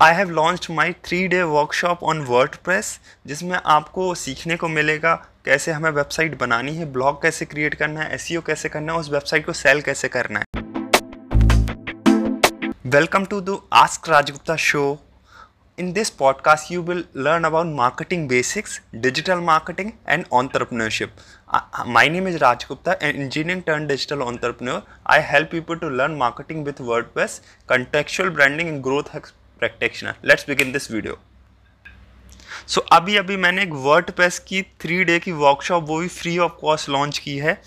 I have launch my three day workshop on WordPress जिसमें आपको सीखने को मिलेगा कैसे हमें वेबसाइट बनानी है, ब्लॉग कैसे क्रिएट करना है एस कैसे करना है, उस वेबसाइट को सेल कैसे करना है। Welcome to the ask Raj Gupta show in this podcast you will learn about marketing basics digital marketing and entrepreneurship my name is Raj Gupta and engineering turn digital entrepreneur I help people to learn marketing with word press contextual branding and growth practitioner let's begin this video so अभी अभी मैंने एक word की three day की workshop वो भी free of cost launch की है।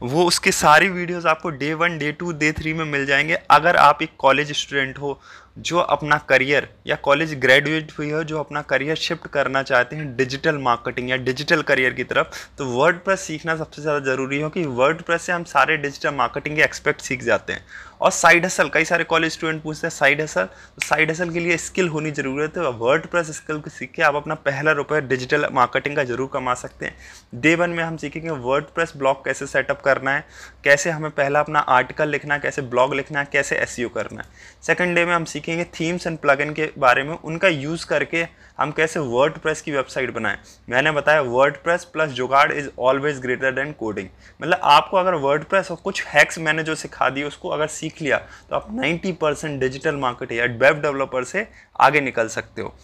वो उसके सारी वीडियोस आपको day one day two day three में मिल जाएँगे। अगर आप एक कॉलेज स्टूडेंट हो, जो अपना करियर या कॉलेज ग्रेजुएट हुई हो, जो अपना करियर शिफ्ट करना चाहते हैं डिजिटल मार्केटिंग या डिजिटल करियर की तरफ़ तो वर्ड सीखना सबसे ज़्यादा ज़रूरी हो कि वर्ड से हम सारे डिजिटल मार्केटिंग के एक्सपेक्ट सीख जाते हैं। और साइड हसल कई सारे कॉलेज स्टूडेंट पूछते हैं साइड हसल तो साइड हसल के लिए स्किल होनी ज़रूरी है तो वर्ड प्रेस स्किल को सीख के आप अपना पहला रुपये डिजिटल मार्केटिंग का ज़रूर कमा सकते हैं। डे वन में हम सीखेंगे वर्ड प्रेस ब्लॉग कैसे सेटअप करना है, कैसे हमें पहला अपना आर्टिकल लिखना है, कैसे ब्लॉग लिखना है, कैसे एस e करना है। सेकेंड डे में हम सीखेंगे थीम्स एंड प्लगइन के बारे में, उनका यूज़ करके हम कैसे वर्ड की वेबसाइट बनाएँ। मैंने बताया word plus jugaad is always greater than coding मतलब आपको अगर वर्ड और कुछ हैक्स मैंने जो सिखा दिए उसको अगर सीख लिया तो आप 90 परसेंट डिजिटल मार्केट या वेब डेवलपर से आगे निकल सकते हो।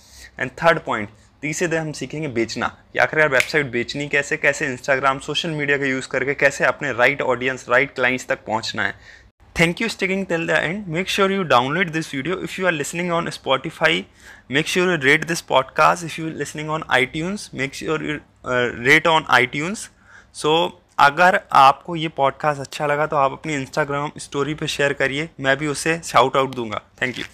एंड थर्ड पॉइंट तीसरे दिन हम सीखेंगे बेचना। आखिर यार वेबसाइट बेचनी कैसे कैसे इंस्टाग्राम सोशल मीडिया का यूज़ करके कैसे अपने राइट ऑडियंस राइट क्लाइंट्स तक पहुँचना है। Thank you sticking till the end make sure you download this video if you are listening on Spotify make sure you rate this podcast if you listening on iTunes make sure you rate on iTunes so अगर आपको ये podcast अच्छा लगा तो आप अपनी Instagram story पर share करिए। मैं भी उसे शाउट आउट दूँगा। Thank you